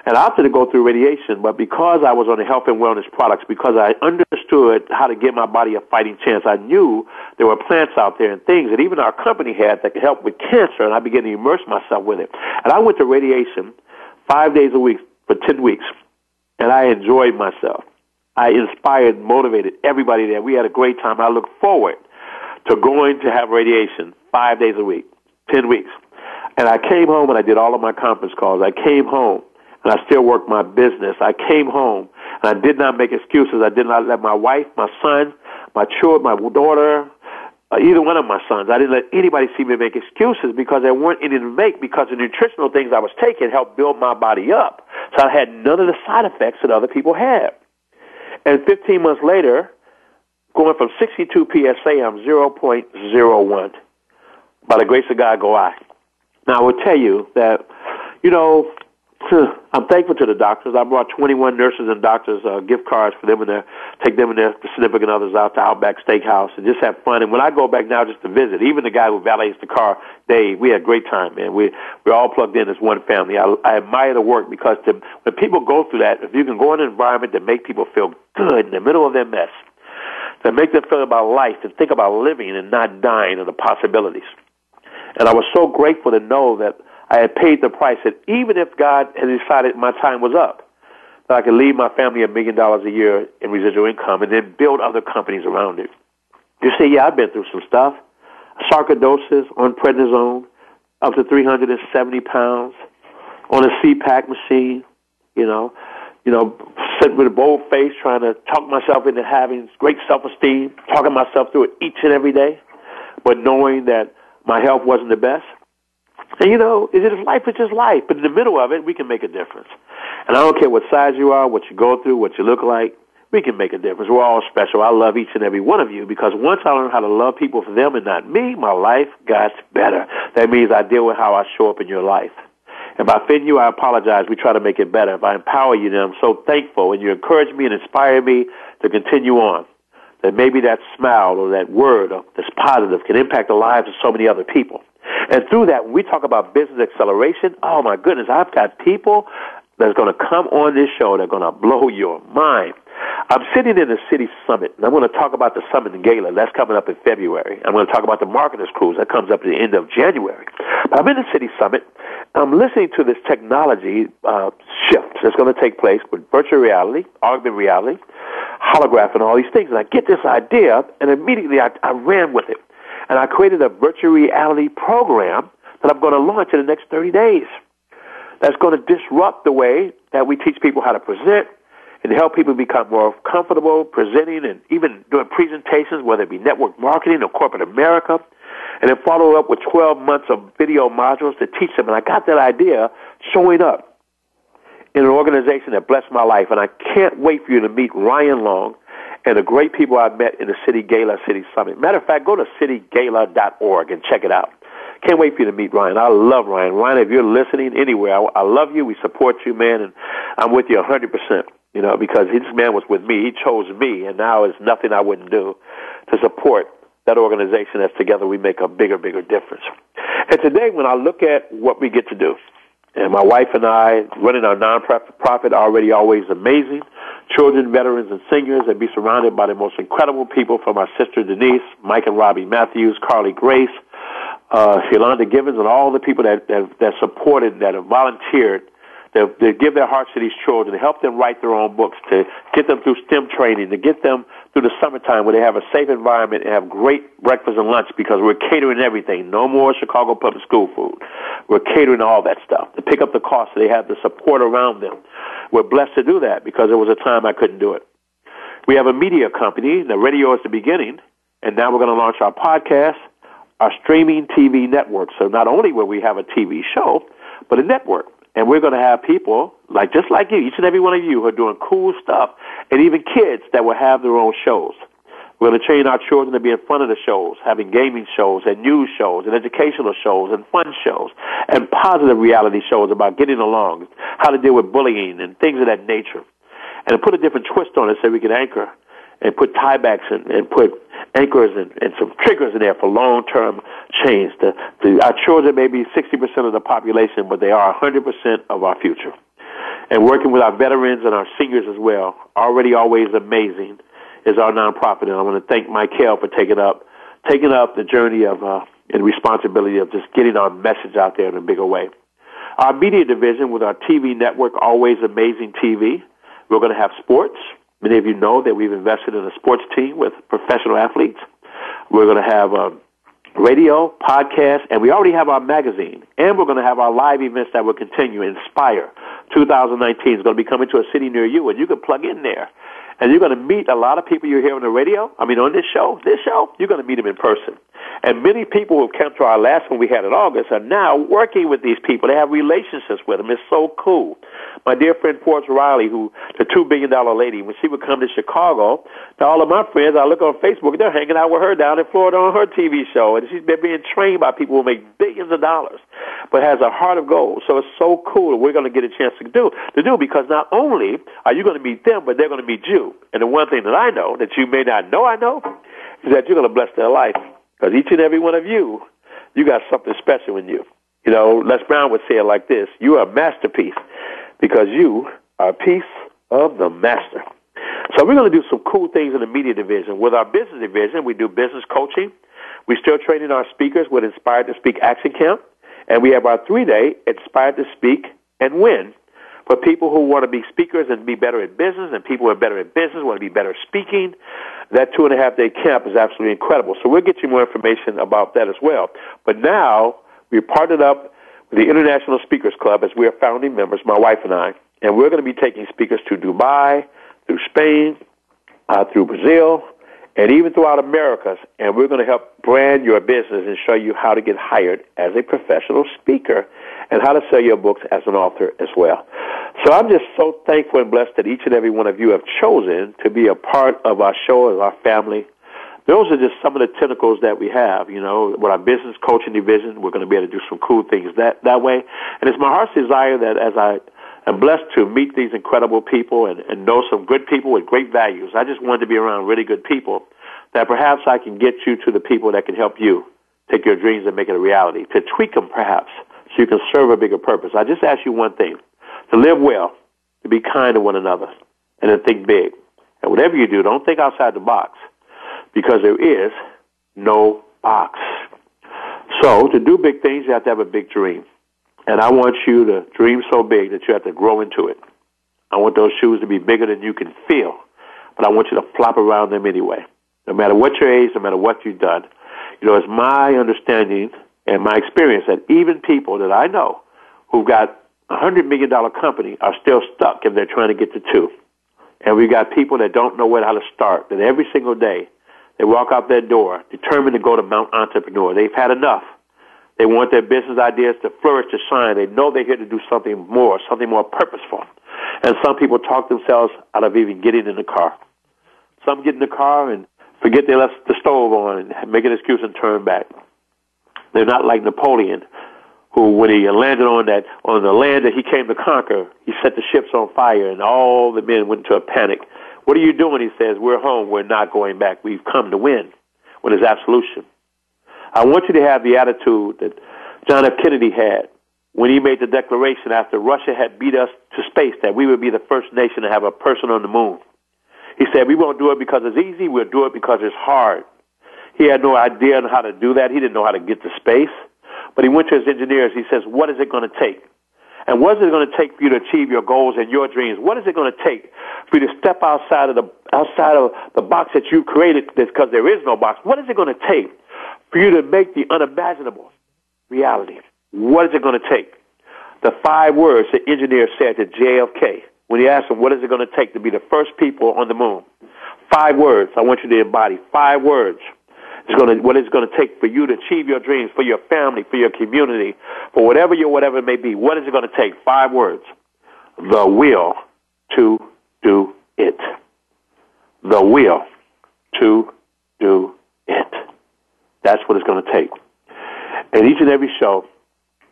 B: And I opted to go through radiation, but because I was on the health and wellness products, because I understood how to give my body a fighting chance, I knew there were plants out there and things that even our company had that could help with cancer, and I began to immerse myself with it. And I went to radiation five days a week for 10 weeks, and I enjoyed myself. I inspired, motivated everybody there. We had a great time. I look forward to going to have radiation five days a week, 10 weeks. And I came home and I did all of my conference calls. I came home and I still worked my business. I came home and I did not make excuses. I did not let my wife, my son, my children, my daughter, uh, either one of my sons, I didn't let anybody see me make excuses because there weren't any to make because the nutritional things I was taking helped build my body up. So I had none of the side effects that other people had. And 15 months later, going from 62 PSA, I'm 0.01. By the grace of God, go I. Now, I will tell you that, you know, I'm thankful to the doctors. I brought 21 nurses and doctors uh, gift cards for them and their take them and their significant others out to Outback Steakhouse and just have fun. And when I go back now just to visit, even the guy who valets the car, Dave, we had a great time, man. We we're all plugged in as one family. I, I admire the work because to, when people go through that, if you can go in an environment that make people feel good in the middle of their mess, that make them feel about life and think about living and not dying and the possibilities. And I was so grateful to know that I had paid the price that even if God had decided my time was up, that I could leave my family a million dollars a year in residual income and then build other companies around it. You say, yeah, I've been through some stuff. Sarcoidosis on prednisone, up to 370 pounds, on a CPAP machine, you know, you know, sitting with a bold face, trying to talk myself into having great self-esteem, talking myself through it each and every day, but knowing that my health wasn't the best. And you know, is it life is just life, but in the middle of it, we can make a difference. And I don't care what size you are, what you go through, what you look like, we can make a difference. We're all special. I love each and every one of you because once I learn how to love people for them and not me, my life got better. That means I deal with how I show up in your life. If I offend you, I apologize. We try to make it better. If I empower you, then I'm so thankful and you encourage me and inspire me to continue on. That maybe that smile or that word that's positive can impact the lives of so many other people. And through that, when we talk about business acceleration, oh my goodness, I've got people that's going to come on this show that are going to blow your mind. I'm sitting in the city summit, and I'm going to talk about the summit in Gala. That's coming up in February. I'm going to talk about the marketers cruise. That comes up at the end of January. But I'm in the city summit. I'm listening to this technology uh, shift that's going to take place with virtual reality, augmented reality, holograph, and all these things. And I get this idea, and immediately I, I ran with it. And I created a virtual reality program that I'm going to launch in the next 30 days. That's going to disrupt the way that we teach people how to present and help people become more comfortable presenting and even doing presentations, whether it be network marketing or corporate America. And then follow up with 12 months of video modules to teach them. And I got that idea showing up in an organization that blessed my life. And I can't wait for you to meet Ryan Long and the great people I've met in the City Gala City Summit. Matter of fact, go to citygala.org and check it out. Can't wait for you to meet Ryan. I love Ryan. Ryan, if you're listening anywhere, I, I love you. We support you, man, and I'm with you 100%, you know, because this man was with me. He chose me, and now there's nothing I wouldn't do to support that organization as together we make a bigger, bigger difference. And today, when I look at what we get to do, and my wife and I running our nonprofit already always amazing, children, veterans, and seniors, and be surrounded by the most incredible people from our sister Denise, Mike and Robbie Matthews, Carly Grace, uh, Yolanda Gibbons, and all the people that, that, that supported, that have volunteered to, to give their hearts to these children, to help them write their own books, to get them through STEM training, to get them through the summertime where they have a safe environment and have great breakfast and lunch because we're catering everything. No more Chicago public school food. We're catering all that stuff to pick up the cost so they have the support around them. We're blessed to do that because there was a time I couldn't do it. We have a media company. The radio is the beginning, and now we're going to launch our podcast, our streaming TV network. So not only will we have a TV show, but a network. And we're going to have people like just like you, each and every one of you, who are doing cool stuff, and even kids that will have their own shows. We're going to train our children to be in front of the shows, having gaming shows and news shows and educational shows and fun shows and positive reality shows about getting along, how to deal with bullying and things of that nature. And to put a different twist on it so we can anchor and put tiebacks and, and put anchors and, and some triggers in there for long-term change. The, the, our children may be 60% of the population, but they are 100% of our future. And working with our veterans and our seniors as well, already always amazing, is our nonprofit. And I want to thank Michael for taking up taking up the journey of uh, and responsibility of just getting our message out there in a bigger way. Our media division with our TV network, Always Amazing TV, we're going to have sports. Many of you know that we've invested in a sports team with professional athletes. We're going to have a radio, podcast, and we already have our magazine. And we're going to have our live events that will continue. Inspire 2019 is going to be coming to a city near you, and you can plug in there. And you're going to meet a lot of people you hear on the radio. I mean, on this show, this show, you're going to meet them in person. And many people who came to our last one we had in August are now working with these people. They have relationships with them. It's so cool. My dear friend Portia Riley, who the two billion dollar lady, when she would come to Chicago, to all of my friends, I look on Facebook, they're hanging out with her down in Florida on her TV show, and she's been being trained by people who make billions of dollars, but has a heart of gold. So it's so cool. We're going to get a chance to do to do because not only are you going to meet them, but they're going to meet you. And the one thing that I know that you may not know, I know, is that you're going to bless their life because each and every one of you, you got something special in you. You know, Les Brown would say it like this: "You are a masterpiece." because you are a piece of the master. So we're going to do some cool things in the media division. With our business division, we do business coaching. We're still training our speakers with Inspired to Speak Action Camp. And we have our three-day Inspired to Speak and Win for people who want to be speakers and be better at business and people who are better at business want to be better speaking. That two and a half day camp is absolutely incredible. So we'll get you more information about that as well. But now we've partnered up with the International Speakers Club as we are founding members, my wife and I, and we're going to be taking speakers to Dubai, through Spain, uh, through Brazil, and even throughout Americas, and we're going to help brand your business and show you how to get hired as a professional speaker and how to sell your books as an author as well. So I'm just so thankful and blessed that each and every one of you have chosen to be a part of our show as our family those are just some of the tentacles that we have. You know, with our business coaching division, we're going to be able to do some cool things that that way. And it's my heart's desire that as I am blessed to meet these incredible people and, and know some good people with great values, I just wanted to be around really good people. That perhaps I can get you to the people that can help you take your dreams and make it a reality. To tweak them, perhaps, so you can serve a bigger purpose. I just ask you one thing: to live well, to be kind to one another, and to think big. And whatever you do, don't think outside the box because there is no box. So to do big things, you have to have a big dream. And I want you to dream so big that you have to grow into it. I want those shoes to be bigger than you can feel, but I want you to flop around them anyway. No matter what your age, no matter what you've done. You know, it's my understanding and my experience that even people that I know who've got a hundred million dollar company are still stuck if they're trying to get to two. And we've got people that don't know where how to start, that every single day they walk out their door determined to go to Mount Entrepreneur. They've had enough. They want their business ideas to flourish, to shine. They know they're here to do something more, something more purposeful. And some people talk themselves out of even getting in the car. Some get in the car and forget they left the stove on and make an excuse and turn back. They're not like Napoleon, who, when he landed on that on the land that he came to conquer, he set the ships on fire, and all the men went into a panic. What are you doing? He says, We're home. We're not going back. We've come to win. when it's absolution. I want you to have the attitude that John F. Kennedy had when he made the declaration after Russia had beat us to space that we would be the first nation to have a person on the moon. He said, We won't do it because it's easy, we'll do it because it's hard. He had no idea on how to do that. He didn't know how to get to space. But he went to his engineers. He says, What is it going to take? And what is it going to take for you to achieve your goals and your dreams? What is it going to take for you to step outside of the outside of the box that you created because there is no box? What is it going to take for you to make the unimaginable reality? What is it going to take? The five words the engineer said to JFK when he asked him, What is it going to take to be the first people on the moon? Five words I want you to embody. Five words. It's going to, what it's going to take for you to achieve your dreams, for your family, for your community, for whatever your whatever it may be. What is it going to take? Five words. The will to do it. The will to do it. That's what it's going to take. And each and every show,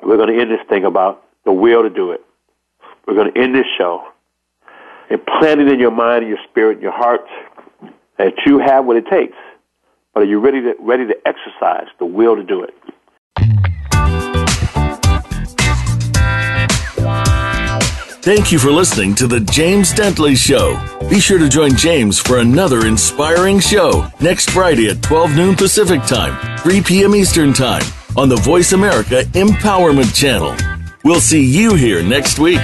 B: we're going to end this thing about the will to do it. We're going to end this show and plant it in your mind and your spirit and your heart that you have what it takes. But are you ready to ready to exercise the will to do it?
A: Thank you for listening to The James Dentley Show. Be sure to join James for another inspiring show next Friday at 12 noon Pacific Time, 3 p.m. Eastern Time on the Voice America Empowerment Channel. We'll see you here next week.